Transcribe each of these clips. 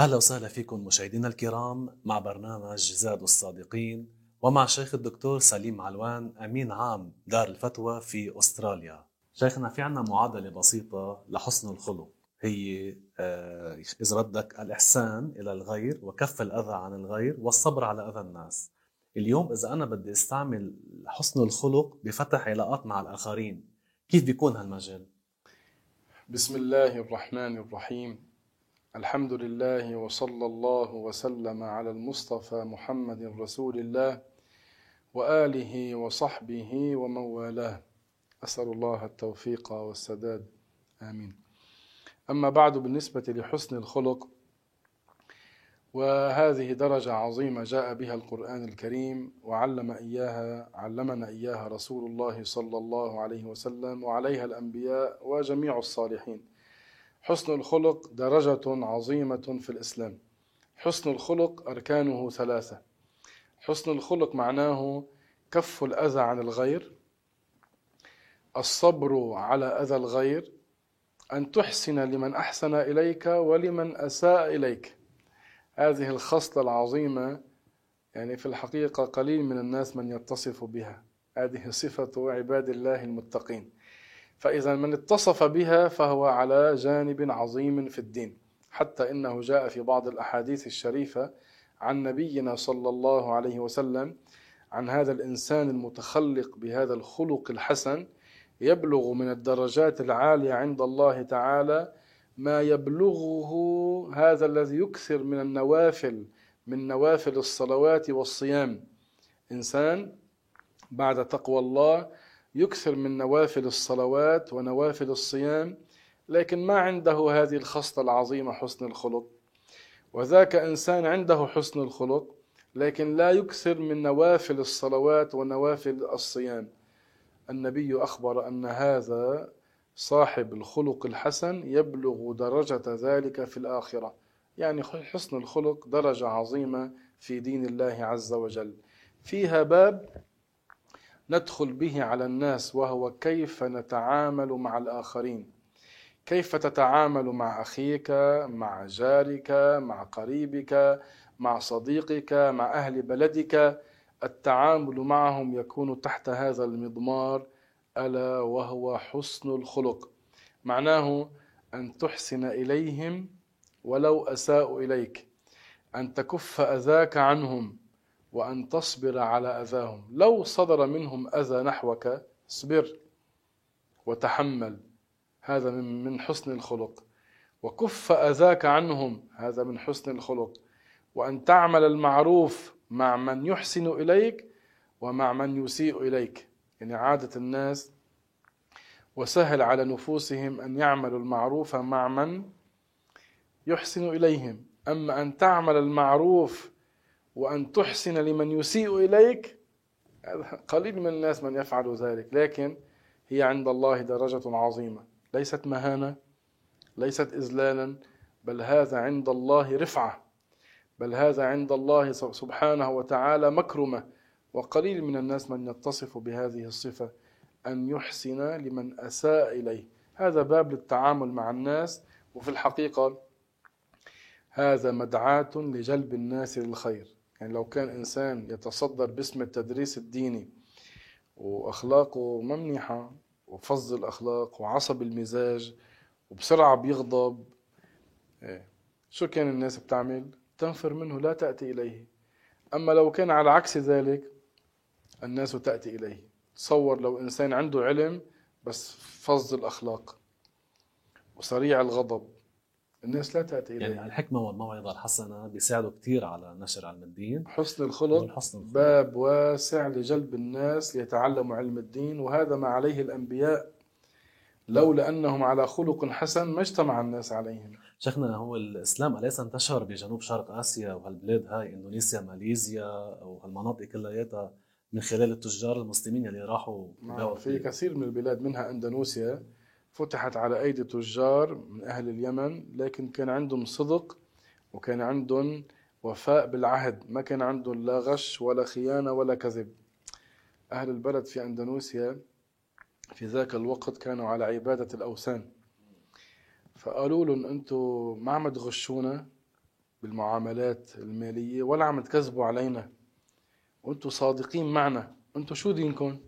أهلا وسهلا فيكم مشاهدينا الكرام مع برنامج زاد الصادقين ومع شيخ الدكتور سليم علوان أمين عام دار الفتوى في أستراليا. شيخنا في عنا معادلة بسيطة لحسن الخلق. هي آه، إذا بدك الإحسان إلى الغير وكف الأذى عن الغير والصبر على أذى الناس. اليوم إذا أنا بدي أستعمل حسن الخلق بفتح علاقات مع الآخرين كيف بيكون هالمجال؟ بسم الله الرحمن الرحيم. الحمد لله وصلى الله وسلم على المصطفى محمد رسول الله وآله وصحبه ومن والاه. أسأل الله التوفيق والسداد. آمين. أما بعد بالنسبة لحسن الخلق وهذه درجة عظيمة جاء بها القرآن الكريم وعلم إياها علمنا إياها رسول الله صلى الله عليه وسلم وعليها الأنبياء وجميع الصالحين. حسن الخلق درجة عظيمة في الإسلام. حسن الخلق أركانه ثلاثة. حسن الخلق معناه كف الأذى عن الغير الصبر على أذى الغير أن تحسن لمن أحسن إليك ولمن أساء إليك. هذه الخصلة العظيمة يعني في الحقيقة قليل من الناس من يتصف بها. هذه صفة عباد الله المتقين. فإذا من اتصف بها فهو على جانب عظيم في الدين حتى إنه جاء في بعض الأحاديث الشريفة عن نبينا صلى الله عليه وسلم عن هذا الإنسان المتخلق بهذا الخلق الحسن يبلغ من الدرجات العالية عند الله تعالى ما يبلغه هذا الذي يكثر من النوافل من نوافل الصلوات والصيام. إنسان بعد تقوى الله يكثر من نوافل الصلوات ونوافل الصيام لكن ما عنده هذه الخصلة العظيمة حسن الخلق. وذاك إنسان عنده حسن الخلق لكن لا يكثر من نوافل الصلوات ونوافل الصيام. النبي أخبر أن هذا صاحب الخلق الحسن يبلغ درجة ذلك في الآخرة. يعني حسن الخلق درجة عظيمة في دين الله عز وجل. فيها باب ندخل به على الناس وهو كيف نتعامل مع الآخرين. كيف تتعامل مع أخيك مع جارك مع قريبك مع صديقك مع أهل بلدك؟ التعامل معهم يكون تحت هذا المضمار ألا وهو حسن الخلق. معناه أن تحسن إليهم ولو أساءوا إليك أن تكف أذاك عنهم وأن تصبر على أذاهم. لو صدر منهم أذى نحوك اصبر وتحمل. هذا من حسن الخلق. وكف أذاك عنهم هذا من حسن الخلق. وأن تعمل المعروف مع من يحسن إليك ومع من يسيء إليك. يعني عادة الناس وسهل على نفوسهم أن يعملوا المعروف مع من يحسن إليهم. أما أن تعمل المعروف وأن تحسن لمن يسيء إليك. قليل من الناس من يفعل ذلك لكن هي عند الله درجة عظيمة. ليست مهانة ليست إذلالا بل هذا عند الله رفعة. بل هذا عند الله سبحانه وتعالى مكرمة. وقليل من الناس من يتصف بهذه الصفة أن يحسن لمن أساء إليه. هذا باب للتعامل مع الناس. وفي الحقيقة هذا مدعاة لجلب الناس للخير. يعني لو كان إنسان يتصدر باسم التدريس الديني وأخلاقه ممنحة وفظ الأخلاق وعصب المزاج وبسرعة بيغضب إيه. شو كان الناس بتعمل؟ تنفر منه لا تأتي إليه أما لو كان على عكس ذلك الناس تأتي إليه تصور لو إنسان عنده علم بس فظ الأخلاق وسريع الغضب الناس لا تأتي إليه. يعني الحكمة والموعظة الحسنة بيساعدوا كثير على نشر علم الدين. حسن الخلق حسن الخلق. باب واسع لجلب الناس ليتعلموا علم الدين وهذا ما عليه الأنبياء لولا أنهم على خلق حسن ما اجتمع الناس عليهم. شيخنا هو الإسلام أليس انتشر بجنوب شرق آسيا وهالبلاد هاي إندونيسيا ماليزيا أو هالمناطق كلياتها من خلال التجار المسلمين اللي راحوا نعم في كثير من البلاد منها إندونيسيا. فتحت على أيدي تجار من أهل اليمن لكن كان عندهم صدق وكان عندهم وفاء بالعهد. ما كان عندهم لا غش ولا خيانة ولا كذب. أهل البلد في أندونيسيا في ذاك الوقت كانوا على عبادة الأوثان. فقالوا لهم أنتم ما عم تغشونا بالمعاملات المالية ولا عم تكذبوا علينا. وأنتم صادقين معنا. أنتم شو دينكم؟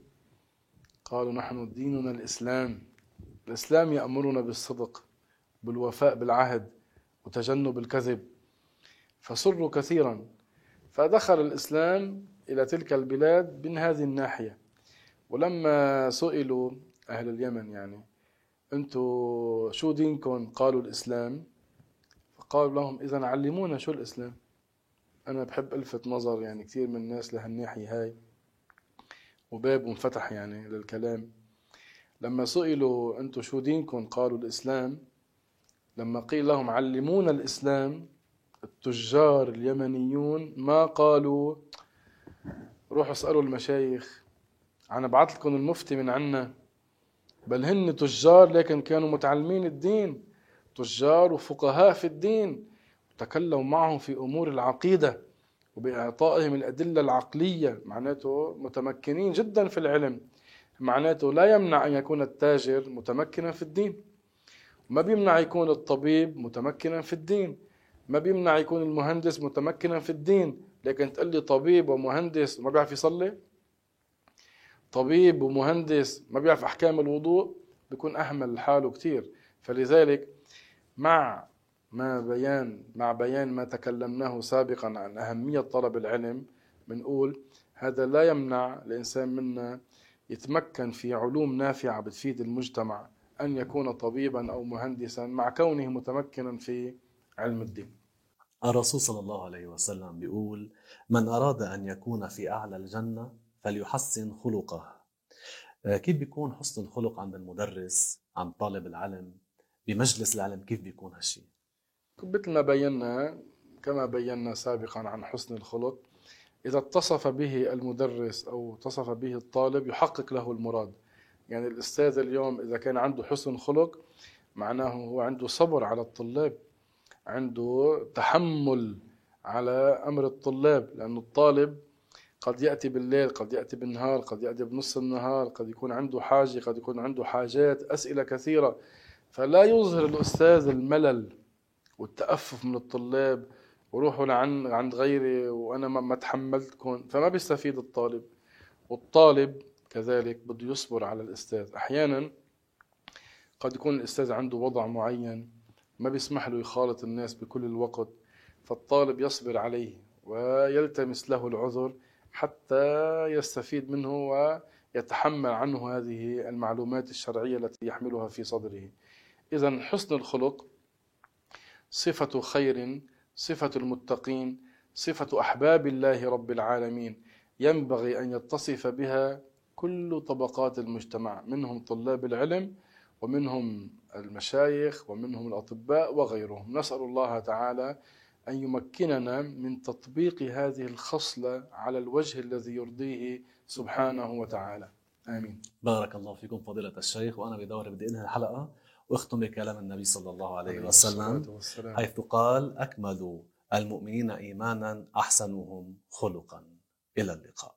قالوا نحن ديننا الإسلام. الإسلام يأمرنا بالصدق بالوفاء بالعهد وتجنب الكذب. فسروا كثيرا. فدخل الإسلام إلى تلك البلاد من هذه الناحية. ولما سئلوا أهل اليمن يعني أنتم شو دينكم؟ قالوا الإسلام. فقالوا لهم إذا علمونا شو الإسلام. أنا بحب ألفت نظر يعني كثير من الناس لهالناحية هاي. وباب انفتح يعني للكلام. لما سئلوا أنتم شو دينكم؟ قالوا الإسلام. لما قيل لهم علمونا الإسلام التجار اليمنيون ما قالوا. روحوا اسألوا المشايخ. أنا بعث لكم المفتي من عنا. بل هن تجار لكن كانوا متعلمين الدين. تجار وفقهاء في الدين. تكلموا معهم في أمور العقيدة وبإعطائهم الأدلة العقلية. معناته متمكنين جدا في العلم. معناته لا يمنع أن يكون التاجر متمكنا في الدين. ما بيمنع يكون الطبيب متمكنا في الدين. ما بيمنع يكون المهندس متمكنا في الدين. لكن تقول لي طبيب ومهندس ما بيعرف يصلي؟ طبيب ومهندس ما بيعرف أحكام الوضوء؟ بيكون أهمل حاله كثير فلذلك مع ما بيان مع بيان ما تكلمناه سابقا عن أهمية طلب العلم بنقول هذا لا يمنع الإنسان منا يتمكن في علوم نافعة بتفيد المجتمع أن يكون طبيبا أو مهندسا مع كونه متمكنا في علم الدين. الرسول صلى الله عليه وسلم بيقول من أراد أن يكون في أعلى الجنة فليحسن خلقه. آه، كيف بيكون حسن الخلق عند المدرس عند طالب العلم؟ بمجلس العلم كيف بيكون هالشيء مثل ما بينا كما بينا سابقا عن حسن الخلق إذا اتصف به المدرس أو اتصف به الطالب يحقق له المراد. يعني الأستاذ اليوم إذا كان عنده حسن خلق معناه هو عنده صبر على الطلاب عنده تحمل على أمر الطلاب لأن الطالب قد يأتي بالليل قد يأتي بالنهار قد يأتي بنص النهار قد يكون عنده حاجة قد يكون عنده حاجات أسئلة كثيرة. فلا يظهر الأستاذ الملل والتأفف من الطلاب وروحوا لعند عند غيري وأنا ما تحملتكم فما بيستفيد الطالب. والطالب كذلك بده يصبر على الأستاذ. أحيانا قد يكون الأستاذ عنده وضع معين ما بيسمح له يخالط الناس بكل الوقت فالطالب يصبر عليه ويلتمس له العذر حتى يستفيد منه ويتحمل عنه هذه المعلومات الشرعية التي يحملها في صدره. إذا حسن الخلق صفة خير صفة المتقين صفة أحباب الله رب العالمين. ينبغي أن يتصف بها كل طبقات المجتمع منهم طلاب العلم ومنهم المشايخ ومنهم الأطباء وغيرهم. نسأل الله تعالى أن يمكننا من تطبيق هذه الخصلة على الوجه الذي يرضيه سبحانه وتعالى. آمين. بارك الله فيكم فضيلة الشيخ وأنا بدوري بدي أنهي الحلقة. واختم بكلام النبي صلى الله عليه وسلم. حيث قال أكمل المؤمنين إيمانا أحسنهم خلقا. إلى اللقاء.